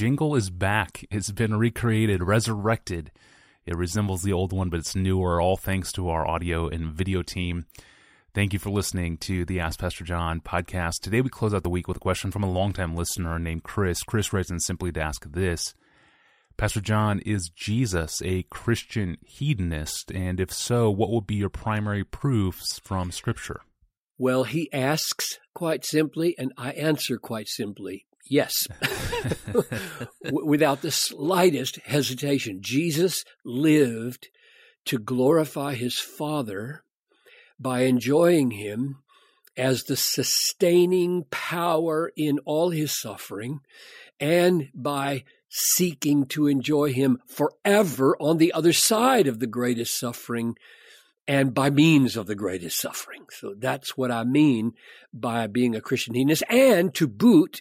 jingle is back. It's been recreated, resurrected. It resembles the old one, but it's newer, all thanks to our audio and video team. Thank you for listening to the Ask Pastor John podcast. Today we close out the week with a question from a longtime listener named Chris. Chris writes in simply to ask this Pastor John, is Jesus a Christian hedonist? And if so, what would be your primary proofs from Scripture? Well, he asks quite simply, and I answer quite simply yes, without the slightest hesitation. Jesus lived to glorify his Father by enjoying him as the sustaining power in all his suffering and by seeking to enjoy him forever on the other side of the greatest suffering and by means of the greatest suffering. So that's what I mean by being a Christian hedonist. And to boot,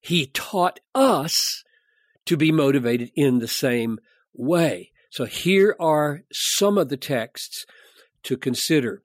he taught us to be motivated in the same way. So here are some of the texts to consider.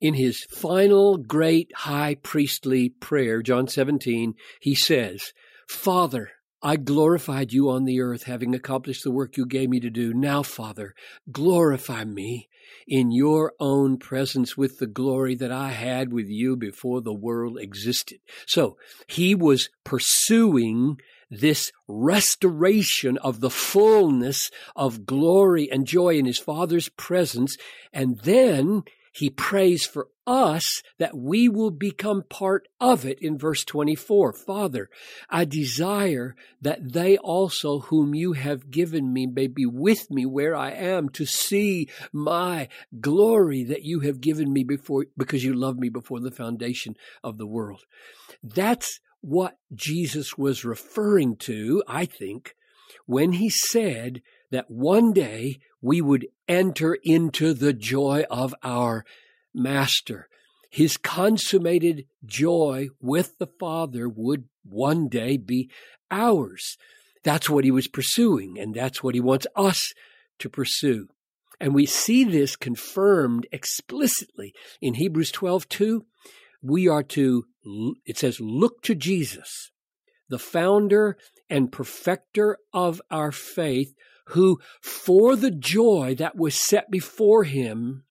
In his final great high priestly prayer, John 17, he says, Father, I glorified you on the earth, having accomplished the work you gave me to do. Now, Father, glorify me in your own presence with the glory that I had with you before the world existed. So he was pursuing this restoration of the fullness of glory and joy in his Father's presence. And then he prays for us that we will become part of it in verse 24. Father, I desire that they also whom you have given me may be with me where I am to see my glory that you have given me before, because you loved me before the foundation of the world. That's what Jesus was referring to, I think, when he said that one day we would enter into the joy of our master. His consummated joy with the Father would one day be ours. That's what he was pursuing, and that's what he wants us to pursue. And we see this confirmed explicitly in Hebrews 12 2. We are to, it says, look to Jesus, the founder and perfecter of our faith, who for the joy that was set before him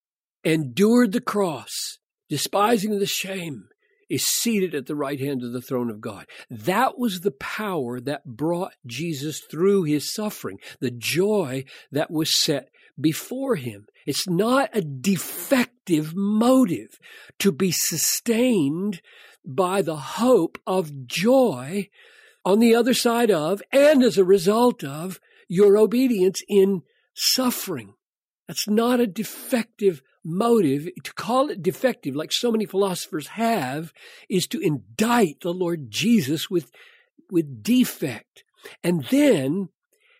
endured the cross, despising the shame, is seated at the right hand of the throne of God. That was the power that brought Jesus through his suffering, the joy that was set before him. It's not a defective motive to be sustained by the hope of joy on the other side of and as a result of your obedience in suffering. That's not a defective motive. To call it defective, like so many philosophers have, is to indict the Lord Jesus with, with defect. And then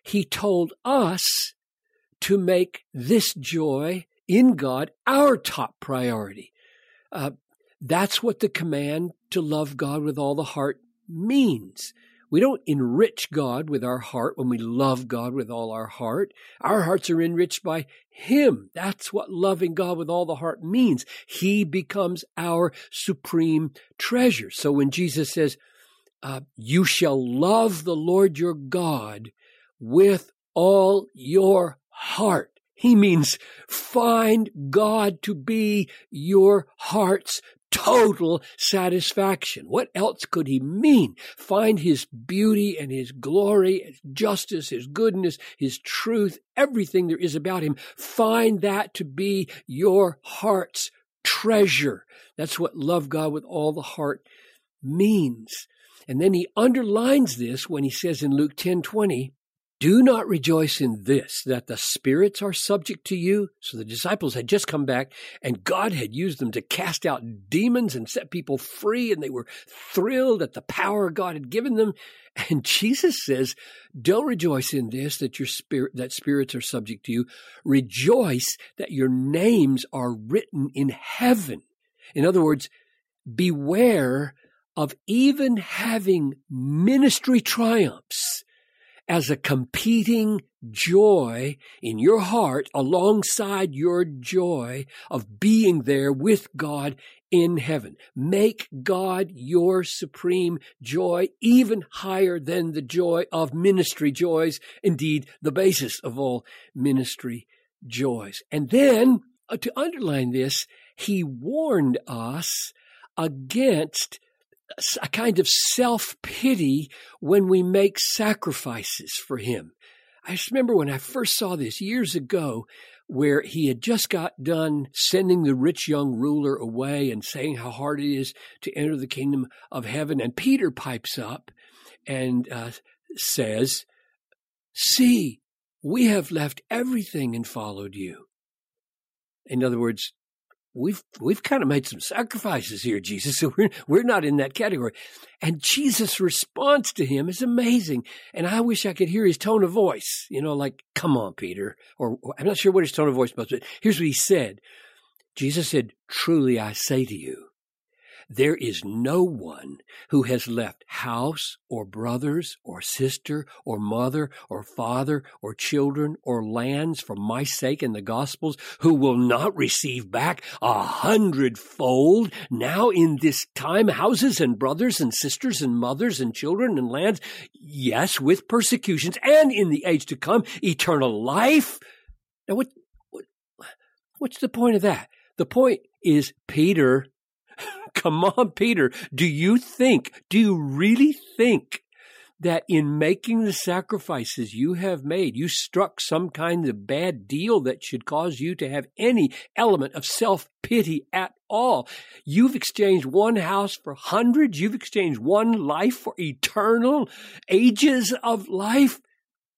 he told us to make this joy in God our top priority. Uh, that's what the command to love God with all the heart means. We don't enrich God with our heart when we love God with all our heart. Our hearts are enriched by Him. That's what loving God with all the heart means. He becomes our supreme treasure. So when Jesus says, uh, You shall love the Lord your God with all your heart, he means find God to be your heart's total satisfaction. What else could he mean? Find his beauty and his glory, his justice, his goodness, his truth, everything there is about him. Find that to be your heart's treasure. That's what love God with all the heart means. And then he underlines this when he says in Luke 10 20, do not rejoice in this, that the spirits are subject to you. So the disciples had just come back and God had used them to cast out demons and set people free. And they were thrilled at the power God had given them. And Jesus says, don't rejoice in this, that your spirit, that spirits are subject to you. Rejoice that your names are written in heaven. In other words, beware of even having ministry triumphs as a competing joy in your heart alongside your joy of being there with God in heaven. Make God your supreme joy, even higher than the joy of ministry joys, indeed, the basis of all ministry joys. And then, uh, to underline this, he warned us against a kind of self pity when we make sacrifices for him. I just remember when I first saw this years ago, where he had just got done sending the rich young ruler away and saying how hard it is to enter the kingdom of heaven. And Peter pipes up and uh, says, See, we have left everything and followed you. In other words, we've we've kind of made some sacrifices here, Jesus. So we're we're not in that category. And Jesus' response to him is amazing. And I wish I could hear his tone of voice. You know, like, come on, Peter. Or I'm not sure what his tone of voice was, but here's what he said. Jesus said, Truly I say to you, there is no one who has left house or brothers or sister or mother or father or children or lands for my sake in the gospels who will not receive back a hundredfold now in this time houses and brothers and sisters and mothers and children and lands. Yes, with persecutions and in the age to come, eternal life. Now what, what what's the point of that? The point is Peter Come on, Peter. Do you think, do you really think that in making the sacrifices you have made, you struck some kind of bad deal that should cause you to have any element of self pity at all. You've exchanged one house for hundreds. You've exchanged one life for eternal ages of life.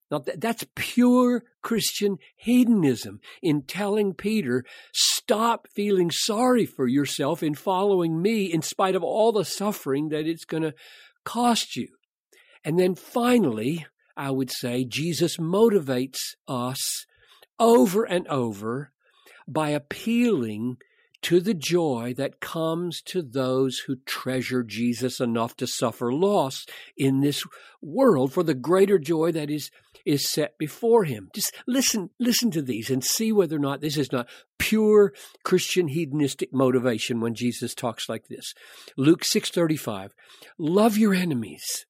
Now, that's pure Christian hedonism in telling Peter, stop feeling sorry for yourself in following me in spite of all the suffering that it's going to cost you. And then finally, I would say Jesus motivates us over and over by appealing to the joy that comes to those who treasure Jesus enough to suffer loss in this world for the greater joy that is is set before him. Just listen listen to these and see whether or not this is not pure Christian hedonistic motivation when Jesus talks like this. Luke 6:35 Love your enemies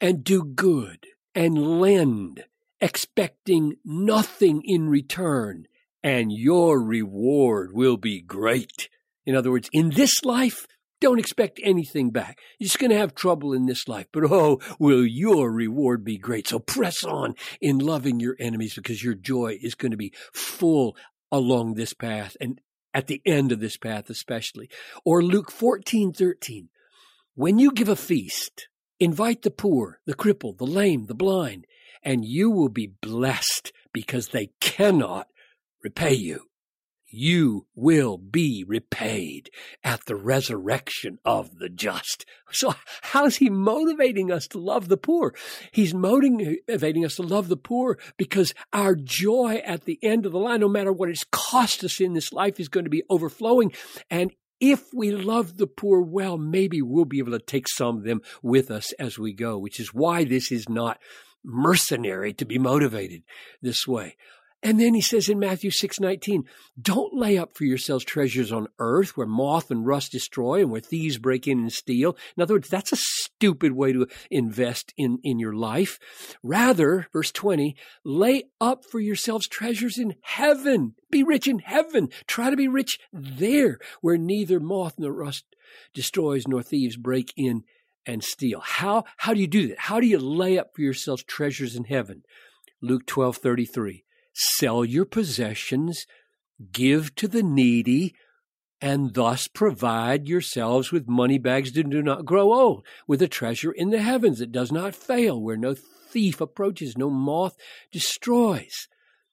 and do good and lend expecting nothing in return and your reward will be great. In other words, in this life, don't expect anything back. You're just going to have trouble in this life, but oh, will your reward be great. So press on in loving your enemies because your joy is going to be full along this path and at the end of this path, especially. Or Luke 14, 13. When you give a feast, invite the poor, the crippled, the lame, the blind, and you will be blessed because they cannot repay you. You will be repaid at the resurrection of the just. So how's he motivating us to love the poor? He's motivating us to love the poor because our joy at the end of the line, no matter what it's cost us in this life, is going to be overflowing. And if we love the poor well, maybe we'll be able to take some of them with us as we go, which is why this is not mercenary to be motivated this way. And then he says in Matthew 6:19, "Don't lay up for yourselves treasures on earth where moth and rust destroy and where thieves break in and steal." In other words, that's a stupid way to invest in in your life. Rather, verse 20, lay up for yourselves treasures in heaven. Be rich in heaven. Try to be rich there where neither moth nor rust destroys nor thieves break in and steal. How how do you do that? How do you lay up for yourselves treasures in heaven? Luke 12:33 sell your possessions, give to the needy, and thus provide yourselves with money bags that do not grow old, with a treasure in the heavens that does not fail, where no thief approaches, no moth destroys.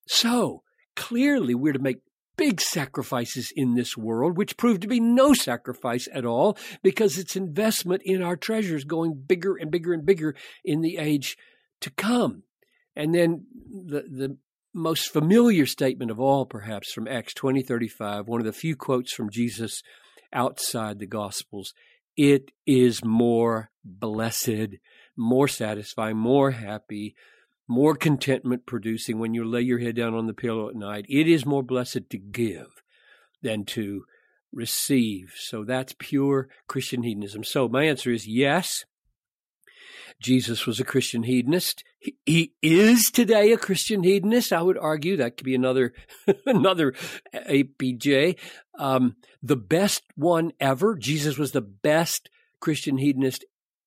So, clearly, we're to make big sacrifices in this world, which prove to be no sacrifice at all because it's investment in our treasures going bigger and bigger and bigger in the age to come. And then the, the most familiar statement of all, perhaps, from Acts 20:35, one of the few quotes from Jesus outside the Gospels. It is more blessed, more satisfying, more happy, more contentment producing when you lay your head down on the pillow at night. It is more blessed to give than to receive. So that's pure Christian hedonism. So my answer is yes. Jesus was a Christian hedonist. He, is today a Christian hedonist. I would argue that could be another another APJ. Um, the best one ever. Jesus was the best Christian hedonist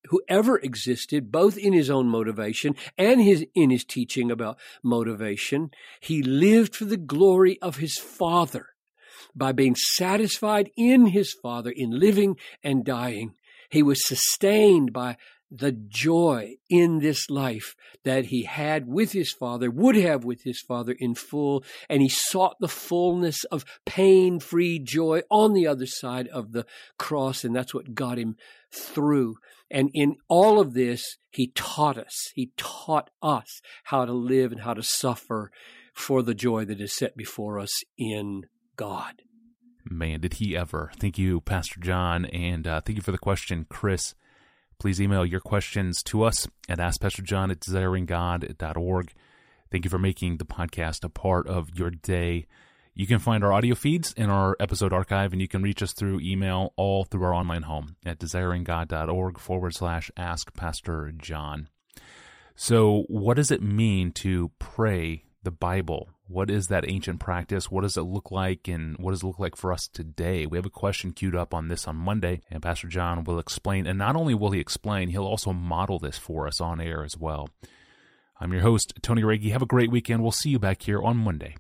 who ever existed, both in his own motivation and his in his teaching about motivation. He lived for the glory of his Father by being satisfied in his Father in living and dying. He was sustained by the joy in this life that he had with his father, would have with his father in full, and he sought the fullness of pain free joy on the other side of the cross, and that's what got him through. And in all of this, he taught us, he taught us how to live and how to suffer for the joy that is set before us in God. Man, did he ever. Thank you, Pastor John, and uh, thank you for the question, Chris. Please email your questions to us at AskPastorJohn at desiringgod.org. Thank you for making the podcast a part of your day. You can find our audio feeds in our episode archive, and you can reach us through email all through our online home at desiringgod.org forward slash ask Pastor John. So, what does it mean to pray the Bible? What is that ancient practice? What does it look like? And what does it look like for us today? We have a question queued up on this on Monday, and Pastor John will explain. And not only will he explain, he'll also model this for us on air as well. I'm your host, Tony Reinke. Have a great weekend. We'll see you back here on Monday.